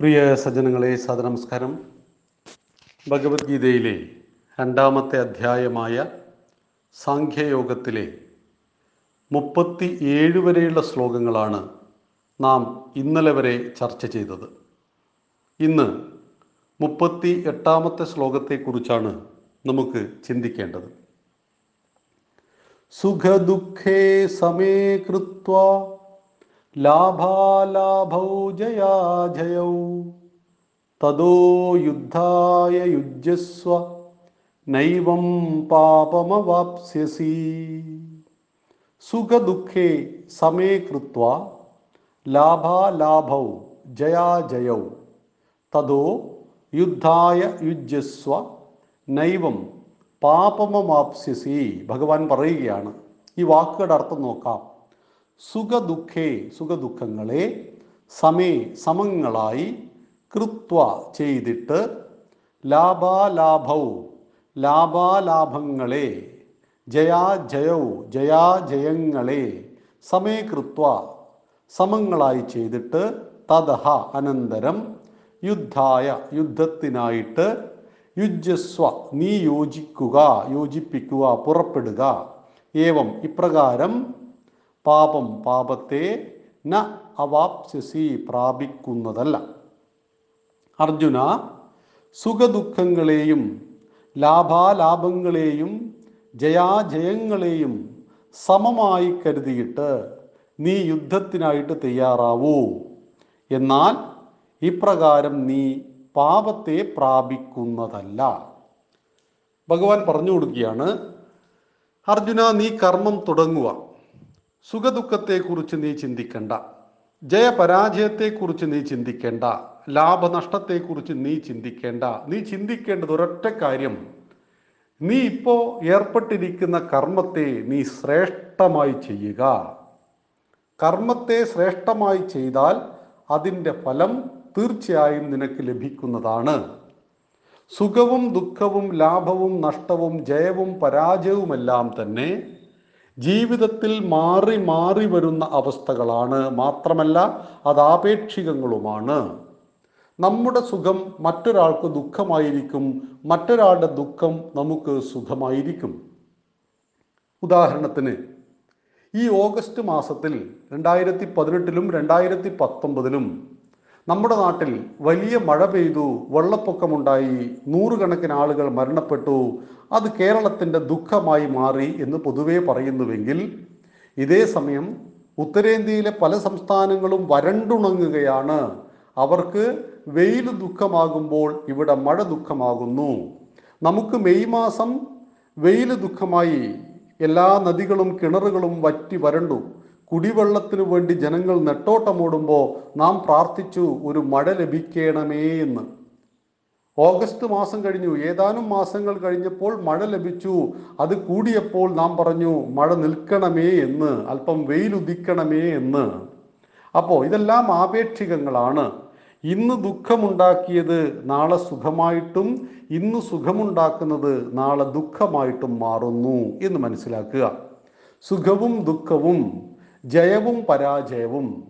പ്രിയ സജ്ജനങ്ങളെ സദനമസ്കാരം ഭഗവത്ഗീതയിലെ രണ്ടാമത്തെ അധ്യായമായ സാഖ്യയോഗത്തിലെ മുപ്പത്തി ഏഴ് വരെയുള്ള ശ്ലോകങ്ങളാണ് നാം ഇന്നലെ വരെ ചർച്ച ചെയ്തത്. ഇന്ന് മുപ്പത്തി എട്ടാമത്തെ ശ്ലോകത്തെക്കുറിച്ചാണ് നമുക്ക് ചിന്തിക്കേണ്ടത്. സുഖദുഃഖേ സമേ കൃത്വ ലാഭാലാഭൗ ജയാജയൗ. തദോ യുദ്ധായ യുജ്യസ്വ നൈവം പാപമവാപ്സ്യസി. സുഖദുഃഖേ സമേ കൃത്വ ലാഭാലാഭൗ ജയാജയൗ. തദോ യുദ്ധായ യുജ്യസ്വ നൈവം പാപമവാപ്സ്യസി. ഭഗവാൻ പറയുകയാണ്. ഈ വാക്കുകളുടെ അർത്ഥം നോക്കാം. സുഖദുഃഖേ സുഖദുഃഖങ്ങളെ സമേ സമങ്ങളായി കൃത്വ ചെയ്തിട്ട് ലാഭാലാഭൗ ലാഭാലാഭങ്ങളെ ജയാജയൗ ജയാജയങ്ങളെ സമേ കൃത്വ സമങ്ങളായി ചെയ്തിട്ട് തതഹ അനന്തരം യുദ്ധായ യുദ്ധത്തിനായിട്ട് യുജസ്വ നീ യോജിക്കുക യോജിപ്പിക്കുക പുറപ്പെടുക. ഏവം ഇപ്രകാരം പാപം പാപത്തെ ന അവാപ്സ്യസി പ്രാപിക്കുന്നതല്ല. അർജുന സുഖദുഃഖങ്ങളെയും ലാഭാലാഭങ്ങളെയും ജയാജയങ്ങളെയും സമമായി കരുതിയിട്ട് നീ യുദ്ധത്തിനായിട്ട് തയ്യാറാവൂ. എന്നാൽ ഇപ്രകാരം നീ പാപത്തെ പ്രാപിക്കുന്നതല്ല. ഭഗവാൻ പറഞ്ഞു കൊടുക്കുകയാണ് അർജുന നീ കർമ്മം തുടങ്ങുക. സുഖദുഃഖത്തെക്കുറിച്ച് നീ ചിന്തിക്കണ്ട. ജയപരാജയത്തെക്കുറിച്ച് നീ ചിന്തിക്കേണ്ട. ലാഭനഷ്ടത്തെക്കുറിച്ച് നീ ചിന്തിക്കേണ്ട. നീ ചിന്തിക്കേണ്ടത് ഒരൊറ്റ കാര്യം. നീ ഇപ്പോൾ ഏർപ്പെട്ടിരിക്കുന്ന കർമ്മത്തെ നീ ശ്രേഷ്ഠമായി ചെയ്യുക. കർമ്മത്തെ ശ്രേഷ്ഠമായി ചെയ്താൽ അതിന്റെ ഫലം തീർച്ചയായും നിനക്ക് ലഭിക്കുന്നതാണ്. സുഖവും ദുഃഖവും ലാഭവും നഷ്ടവും ജയവും പരാജയവുമെല്ലാം തന്നെ ജീവിതത്തിൽ മാറി മാറി വരുന്ന അവസ്ഥകളാണ് മാത്രമല്ല അത് ആപേക്ഷികങ്ങളുമാണ്. നമ്മുടെ സുഖം മറ്റൊരാൾക്ക് ദുഃഖമായിരിക്കും മറ്റൊരാളുടെ ദുഃഖം നമുക്ക് സുഖമായിരിക്കും. ഉദാഹരണത്തിന് ഈ ഓഗസ്റ്റ് മാസത്തിൽ രണ്ടായിരത്തി പതിനെട്ടിലും രണ്ടായിരത്തി പത്തൊമ്പതിലും നമ്മുടെ നാട്ടിൽ വലിയ മഴ പെയ്തു വെള്ളപ്പൊക്കമുണ്ടായി നൂറുകണക്കിന് ആളുകൾ മരണപ്പെട്ടു. അത് കേരളത്തിന്റെ ദുഃഖമായി മാറി എന്ന് പൊതുവെ പറയുന്നുവെങ്കിൽ ഇതേ സമയം ഉത്തരേന്ത്യയിലെ പല സംസ്ഥാനങ്ങളും വരണ്ടുണങ്ങുകയാണ്. അവർക്ക് വെയിൽ ദുഃഖമാകുമ്പോൾ ഇവിടെ മഴ ദുഃഖമാകുന്നു. നമുക്ക് മെയ് മാസം വെയിൽ ദുഃഖമായി. എല്ലാ നദികളും കിണറുകളും വറ്റി വരണ്ടു. കുടിവെള്ളത്തിനു വേണ്ടി ജനങ്ങൾ നെട്ടോട്ടമോടുമ്പോൾ നാം പ്രാർത്ഥിച്ചു ഒരു മഴ ലഭിക്കണമേ എന്ന്. ഓഗസ്റ്റ് മാസം കഴിഞ്ഞു. ഏതാനും മാസങ്ങൾ കഴിഞ്ഞപ്പോൾ മഴ ലഭിച്ചു. അത് കൂടിയപ്പോൾ നാം പറഞ്ഞു മഴ നിൽക്കണമേ എന്ന് അല്പം വെയിലുദിക്കണമേ എന്ന്. അപ്പോൾ ഇതെല്ലാം ആപേക്ഷികങ്ങളാണ്. ഇന്ന് ദുഃഖമുണ്ടാക്കിയത് നാളെ സുഖമായിട്ടും ഇന്ന് സുഖമുണ്ടാക്കുന്നത് നാളെ ദുഃഖമായിട്ടും മാറുന്നു എന്ന് മനസ്സിലാക്കുക. സുഖവും ദുഃഖവും ജയവും പരാജയവും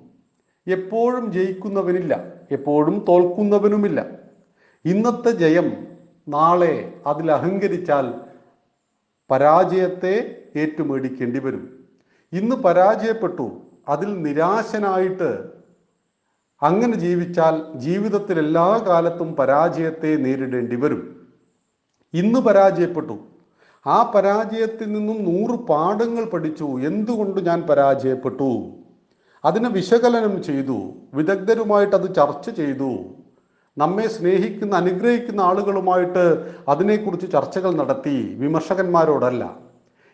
എപ്പോഴും ജയിക്കുന്നവനില്ല എപ്പോഴും തോൽക്കുന്നവനുമില്ല. ഇന്നത്തെ ജയം നാളെ അതിൽ അഹങ്കരിച്ചാൽ പരാജയത്തെ ഏറ്റുമേടിക്കേണ്ടി വരും. ഇന്ന് പരാജയപ്പെട്ടു അതിൽ നിരാശനായിട്ട് അങ്ങനെ ജീവിച്ചാൽ ജീവിതത്തിൽ എല്ലാ കാലത്തും പരാജയത്തെ നേരിടേണ്ടി വരും. ഇന്ന് പരാജയപ്പെട്ടു ആ പരാജയത്തിൽ നിന്നും നൂറ് പാഠങ്ങൾ പഠിച്ചു. എന്തുകൊണ്ട് ഞാൻ പരാജയപ്പെട്ടു? അതിനെ വിശകലനം ചെയ്തു. വിദഗ്ധരുമായിട്ട് അത് ചർച്ച ചെയ്തു. നമ്മെ സ്നേഹിക്കുന്ന അനുഗ്രഹിക്കുന്ന ആളുകളുമായിട്ട് അതിനെക്കുറിച്ച് ചർച്ചകൾ നടത്തി. വിമർശകന്മാരോടല്ല.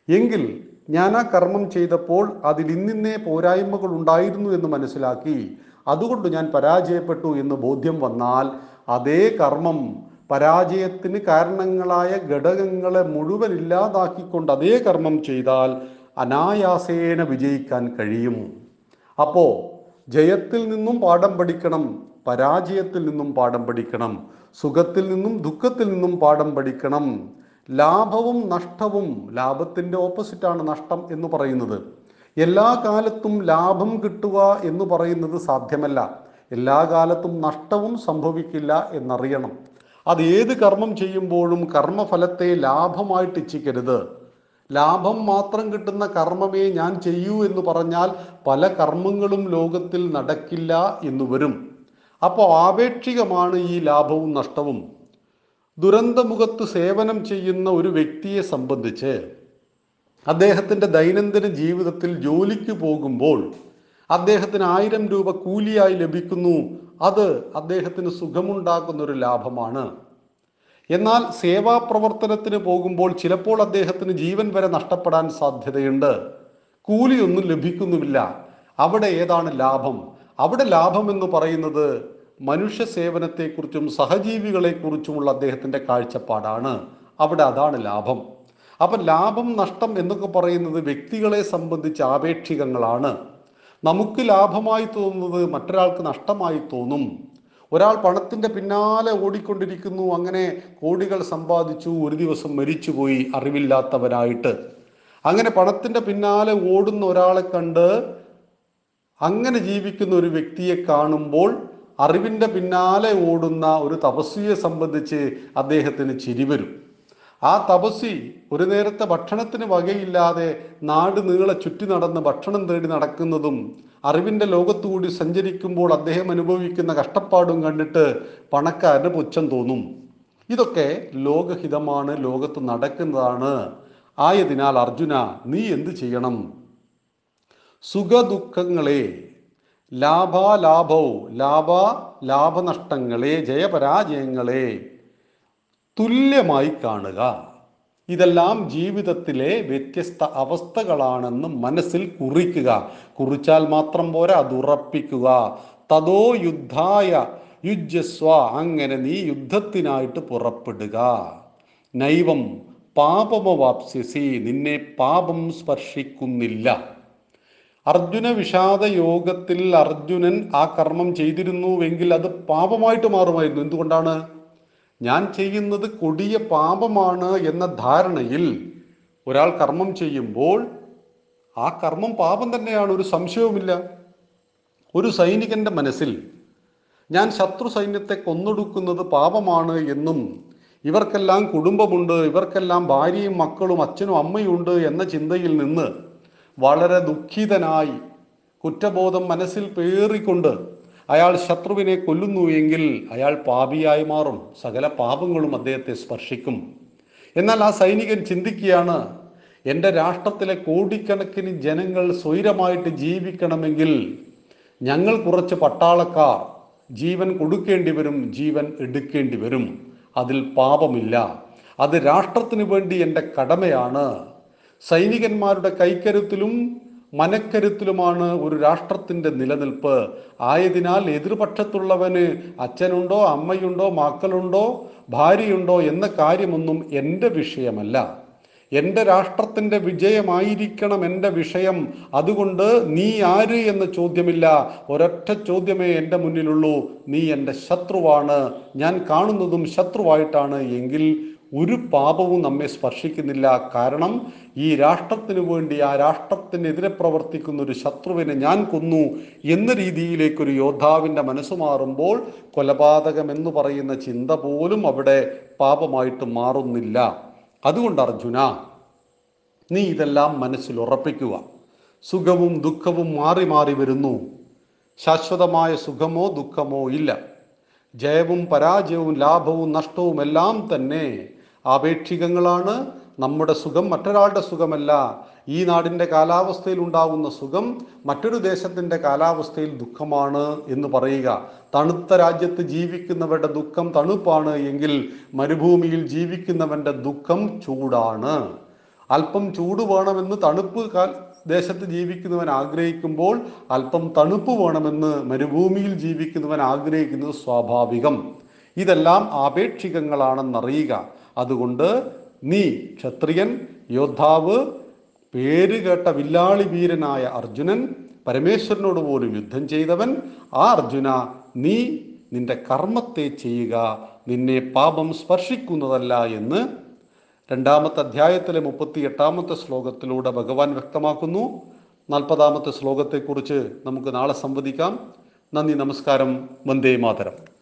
എങ്കിൽ ഞാൻ ആ കർമ്മം ചെയ്തപ്പോൾ അതിൽ ഇന്നിന്നേ പോരായ്മകൾ ഉണ്ടായിരുന്നു എന്ന് മനസ്സിലാക്കി. അതുകൊണ്ട് ഞാൻ പരാജയപ്പെട്ടു എന്ന് ബോധ്യം വന്നാൽ അതേ കർമ്മം പരാജയത്തിന് കാരണങ്ങളായ ഘടകങ്ങളെ മുഴുവൻ ഇല്ലാതാക്കിക്കൊണ്ട് അതേ കർമ്മം ചെയ്താൽ അനായാസേന വിജയിക്കാൻ കഴിയും. അപ്പോൾ ജയത്തിൽ നിന്നും പാഠം പഠിക്കണം പരാജയത്തിൽ നിന്നും പാഠം പഠിക്കണം സുഖത്തിൽ നിന്നും ദുഃഖത്തിൽ നിന്നും പാഠം പഠിക്കണം. ലാഭവും നഷ്ടവും ലാഭത്തിന്റെ ഓപ്പോസിറ്റാണ് നഷ്ടം എന്ന് പറയുന്നത്. എല്ലാ കാലത്തും ലാഭം കിട്ടുക എന്ന് പറയുന്നത് സാധ്യമല്ല. എല്ലാ കാലത്തും നഷ്ടവും സംഭവിക്കില്ല എന്നറിയണം. അത് ഏത് കർമ്മം ചെയ്യുമ്പോഴും കർമ്മഫലത്തെ ലാഭമായിട്ട് ഇച്ഛിക്കരുത്. ലാഭം മാത്രം കിട്ടുന്ന കർമ്മമേ ഞാൻ ചെയ്യൂ എന്ന് പറഞ്ഞാൽ പല കർമ്മങ്ങളും ലോകത്തിൽ നടക്കില്ല എന്ന് വരും. അപ്പോൾ ആപേക്ഷികമാണ് ഈ ലാഭവും നഷ്ടവും. ദുരന്തമുഖത്ത് സേവനം ചെയ്യുന്ന ഒരു വ്യക്തിയെ സംബന്ധിച്ച് അദ്ദേഹത്തിന്റെ ദൈനംദിന ജീവിതത്തിൽ ജോലിക്ക് പോകുമ്പോൾ അദ്ദേഹത്തിന് ആയിരം രൂപ കൂലിയായി ലഭിക്കുന്നു. അത് അദ്ദേഹത്തിന് സുഖമുണ്ടാക്കുന്ന ഒരു ലാഭമാണ്. എന്നാൽ സേവാ പ്രവർത്തനത്തിന് പോകുമ്പോൾ ചിലപ്പോൾ അദ്ദേഹത്തിന് ജീവൻ വരെ നഷ്ടപ്പെടാൻ സാധ്യതയുണ്ട്. കൂലിയൊന്നും ലഭിക്കുന്നുമില്ല. അവിടെ ഏതാണ് ലാഭം? അവിടെ ലാഭം എന്ന് പറയുന്നത് മനുഷ്യ സേവനത്തെക്കുറിച്ചും സഹജീവികളെക്കുറിച്ചുമുള്ള അദ്ദേഹത്തിന്റെ കാഴ്ചപ്പാടാണ്. അവിടെ അതാണ് ലാഭം. അപ്പം ലാഭം നഷ്ടം എന്നൊക്കെ പറയുന്നത് വ്യക്തികളെ സംബന്ധിച്ച് ആപേക്ഷികങ്ങളാണ്. നമുക്ക് ലാഭമായി തോന്നുന്നത് മറ്റൊരാൾക്ക് നഷ്ടമായി തോന്നും. ഒരാൾ പണത്തിന്റെ പിന്നാലെ ഓടിക്കൊണ്ടിരിക്കുന്നു. അങ്ങനെ കോടികൾ സമ്പാദിച്ചു ഒരു ദിവസം മരിച്ചുപോയി അറിവില്ലാത്തവരായിട്ട്. അങ്ങനെ പണത്തിന്റെ പിന്നാലെ ഓടുന്ന ഒരാളെ കണ്ട് അങ്ങനെ ജീവിക്കുന്ന ഒരു വ്യക്തിയെ കാണുമ്പോൾ അറിവിന്റെ പിന്നാലെ ഓടുന്ന ഒരു തപസ്വിയെ സംബന്ധിച്ച് അദ്ദേഹത്തിന് ചിരി വരും. ആ തപസ്വി ഒരു നേരത്തെ ഭക്ഷണത്തിന് വകയില്ലാതെ നാട് നീളെ ചുറ്റി നടന്ന് ഭക്ഷണം തേടി നടക്കുന്നതും അറിവിന്റെ ലോകത്തുകൂടി സഞ്ചരിക്കുമ്പോൾ അദ്ദേഹം അനുഭവിക്കുന്ന കഷ്ടപ്പാടും കണ്ടിട്ട് പണക്കാരന് പുച്ഛം തോന്നും. ഇതൊക്കെ ലോകഹിതമാണ് ലോകത്ത് നടക്കുന്നതാണ്. ആയതിനാൽ അർജുന നീ എന്ത് ചെയ്യണം? സുഖദുഃഖങ്ങളെ ലാഭാലാഭവും ലാഭ ലാഭനഷ്ടങ്ങളെ ജയപരാജയങ്ങളെ തുല്യമായി കാണുക. ഇതെല്ലാം ജീവിതത്തിലെ വ്യത്യസ്ത അവസ്ഥകളാണെന്ന് മനസ്സിൽ കുറിക്കുക. കുറിച്ചാൽ മാത്രം പോരാ അത് ഉറപ്പിക്കുക. തതോ യുദ്ധായ യുജസ്വ അങ്ങനെ നീ യുദ്ധത്തിനായിട്ട് പുറപ്പെടുക. നൈവം പാപമവാപ്സ്യസി നിന്നെ പാപം സ്പർശിക്കുന്നില്ല. അർജുന വിഷാദ യോഗത്തിൽ അർജുനൻ ആ കർമ്മം ചെയ്തിരുന്നുവെങ്കിൽ അത് പാപമായിട്ട് മാറുമായിരുന്നു. എന്തുകൊണ്ടാണ്? ഞാൻ ചെയ്യുന്നത് കൊടിയ പാപമാണ് എന്ന ധാരണയിൽ ഒരാൾ കർമ്മം ചെയ്യുമ്പോൾ ആ കർമ്മം പാപം തന്നെയാണ് ഒരു സംശയവുമില്ല. ഒരു സൈനികന്റെ മനസ്സിൽ ഞാൻ ശത്രു സൈന്യത്തെ കൊന്നൊടുക്കുന്നത് പാപമാണ് എന്നും ഇവർക്കെല്ലാം കുടുംബമുണ്ട് ഇവർക്കെല്ലാം ഭാര്യയും മക്കളും അച്ഛനും അമ്മയുണ്ട് എന്ന ചിന്തയിൽ നിന്ന് വളരെ ദുഃഖിതനായി കുറ്റബോധം മനസ്സിൽ പേറിക്കൊണ്ട് അയാൾ ശത്രുവിനെ കൊല്ലുന്നു എങ്കിൽ അയാൾ പാപിയായി മാറും. സകല പാപങ്ങളും അദ്ദേഹത്തെ സ്പർശിക്കും. എന്നാൽ ആ സൈനികൻ ചിന്തിക്കുകയാണ് എന്റെ രാഷ്ട്രത്തിലെ കോടിക്കണക്കിന് ജനങ്ങൾ സ്വൈരമായിട്ട് ജീവിക്കണമെങ്കിൽ ഞങ്ങൾ കുറച്ച് പട്ടാളക്കാർ ജീവൻ കൊടുക്കേണ്ടി വരും ജീവൻ എടുക്കേണ്ടി വരും. അതിൽ പാപമില്ല. അത് രാഷ്ട്രത്തിന് വേണ്ടി എന്റെ കടമയാണ്. സൈനികന്മാരുടെ കൈക്കരുത്തിലും മനക്കരുത്തിലുമാണ് ഒരു രാഷ്ട്രത്തിന്റെ നിലനിൽപ്പ്. ആയതിനാൽ എതിർപക്ഷത്തുള്ളവന് അച്ഛനുണ്ടോ അമ്മയുണ്ടോ മക്കളുണ്ടോ ഭാര്യയുണ്ടോ എന്ന കാര്യമൊന്നും എന്റെ വിഷയമല്ല. എന്റെ രാഷ്ട്രത്തിന്റെ വിജയമായിരിക്കണം എന്റെ വിഷയം. അതുകൊണ്ട് നീ ആര് എന്ന ചോദ്യമില്ല. ഒരൊറ്റ ചോദ്യമേ എന്റെ മുന്നിലുള്ളൂ. നീ എന്റെ ശത്രുവാണ്. ഞാൻ കാണുന്നതും ശത്രുവായിട്ടാണ് എങ്കിൽ ഒരു പാപവും നമ്മെ സ്പർശിക്കുന്നില്ല. കാരണം ഈ രാഷ്ട്രത്തിന് വേണ്ടി ആ രാഷ്ട്രത്തിനെതിരെ പ്രവർത്തിക്കുന്ന ഒരു ശത്രുവിനെ ഞാൻ കൊന്നു എന്ന രീതിയിലേക്ക് ഒരു യോദ്ധാവിന്റെ മനസ്സ് മാറുമ്പോൾ കൊലപാതകം എന്ന് പറയുന്ന ചിന്ത പോലും അവിടെ പാപമായിട്ട് മാറുന്നില്ല. അതുകൊണ്ട് അർജുന നീ ഇതെല്ലാം മനസ്സിൽ ഉറപ്പിക്കുക. സുഖവും ദുഃഖവും മാറി മാറി വരുന്നു. ശാശ്വതമായ സുഖമോ ദുഃഖമോ ഇല്ല. ജയവും പരാജയവും ലാഭവും നഷ്ടവും എല്ലാം തന്നെ ആപേക്ഷികങ്ങളാണ് നമ്മുടെ സുഖം. മറ്റൊരാളുടെ സുഖമല്ല. ഈ നാടിന്റെ കാലാവസ്ഥയിൽ ഉണ്ടാകുന്ന സുഖം മറ്റൊരു ദേശത്തിന്റെ കാലാവസ്ഥയിൽ ദുഃഖമാണ് എന്ന് പറയുക. തണുത്ത രാജ്യത്ത് ജീവിക്കുന്നവരുടെ ദുഃഖം തണുപ്പാണ് എങ്കിൽ മരുഭൂമിയിൽ ജീവിക്കുന്നവന്റെ ദുഃഖം ചൂടാണ്. അല്പം ചൂട് വേണമെന്ന് തണുപ്പ് ദേശത്ത് ജീവിക്കുന്നവൻ ആഗ്രഹിക്കുമ്പോൾ അല്പം തണുപ്പ് വേണമെന്ന് മരുഭൂമിയിൽ ജീവിക്കുന്നവൻ ആഗ്രഹിക്കുന്നത് സ്വാഭാവികം. ഇതെല്ലാം ആപേക്ഷികങ്ങളാണെന്നറിയുക. അതുകൊണ്ട് നീ ക്ഷത്രിയൻ യോദ്ധാവ് പേര് കേട്ട വില്ലാളി വീരനായ അർജുനൻ പരമേശ്വരനോട് പോലും യുദ്ധം ചെയ്തവൻ ആ അർജുന നീ നിന്റെ കർമ്മത്തെ ചെയ്യുക നിന്നെ പാപം സ്പർശിക്കുന്നതല്ല എന്ന് രണ്ടാമത്തെ അധ്യായത്തിലെ മുപ്പത്തി എട്ടാമത്തെ ശ്ലോകത്തിലൂടെ ഭഗവാൻ വ്യക്തമാക്കുന്നു. നാൽപ്പതാമത്തെ ശ്ലോകത്തെക്കുറിച്ച് നമുക്ക് നാളെ സംവദിക്കാം. നന്ദി നമസ്കാരം. വന്ദേ മാതരം.